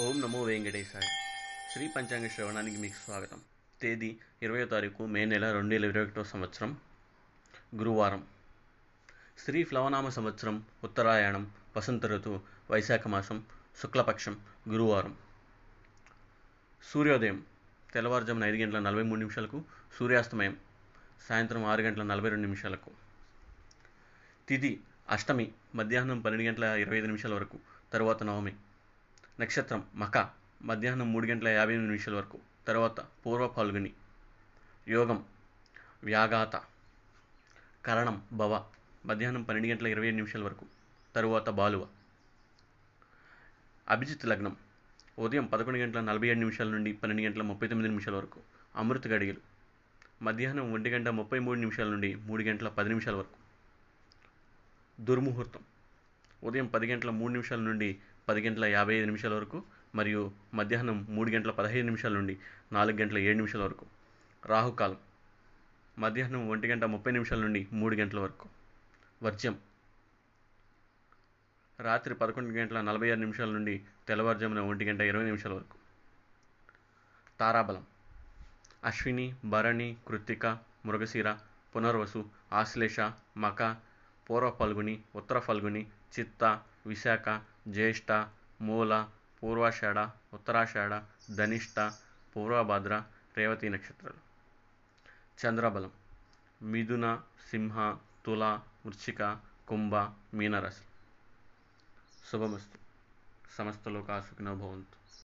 ఓం నమో వెంకటేశాయ. శ్రీ పంచాంగ శ్రవణానికి మీకు స్వాగతం. తేదీ ఇరవయో తారీఖు మే నెల రెండు వేల ఇరవై ఒకటో సంవత్సరం గురువారం. శ్రీ ప్లవనామ సంవత్సరం ఉత్తరాయణం వసంత ఋతువు వైశాఖ మాసం శుక్లపక్షం గురువారం. సూర్యోదయం తెల్లవారుజామున ఐదు గంటల నలభై మూడు నిమిషాలకు సూర్యాస్తమయం సాయంత్రం ఆరు గంటల నలభై రెండు నిమిషాలకు. తిథి అష్టమి మధ్యాహ్నం పన్నెండు గంటల ఇరవై ఐదు నిమిషాల వరకు తరువాత నవమి. నక్షత్రం మక మధ్యాహ్నం మూడు గంటల యాభై ఎనిమిది నిమిషాల వరకు. తర్వాత పూర్వ పాల్గొని యోగం వ్యాఘాత. కరణం భవ. మధ్యాహ్నం పన్నెండు గంటల ఇరవై ఏడు నిమిషాల వరకు. తరువాత బాలువ. అభిజిత్ లగ్నం. ఉదయం పదకొండు గంటల నలభై ఏడు నిమిషాల నుండి పన్నెండు గంటల ముప్పై తొమ్మిది నిమిషాల వరకు. అమృత గడియలు. మధ్యాహ్నం ఒంటి గంట ముప్పై మూడు నిమిషాల నుండి మూడు గంటల పది నిమిషాల వరకు. దుర్ముహూర్తం. ఉదయం పది గంటల మూడు నిమిషాల నుండి పది గంటల యాభై ఐదు నిమిషాల వరకు మరియు మధ్యాహ్నం మూడు గంటల పదహైదు నిమిషాల నుండి నాలుగు గంటల ఏడు నిమిషాల వరకు. రాహుకాలం. మధ్యాహ్నం ఒంటి గంట ముప్పై నిమిషాల నుండి మూడు గంటల వరకు. వర్జ్యం. రాత్రి పదకొండు గంటల నలభై ఆరు నిమిషాల నుండి తెల్లవారుజామున ఒంటి గంట ఇరవై నిమిషాల వరకు. తారాబలం. అశ్విని భరణి కృత్తిక మృగశిర పునర్వసు ఆశ్లేష మక పూర్వ ఫల్గుని ఉత్తర ఫల్గుని చిత్త విశాఖ జ్యేష్ఠ మూల పూర్వాషాఢ ఉత్తరాషాఢ ధనిష్ట పూర్వభద్ర రేవతి నక్షత్రాలు. చంద్రబలం మిథున సింహ తుల వృశ్చిక కుంభ మీనరాశి. శుభమస్తు. సమస్త లోకా సుఖినో భవంతు.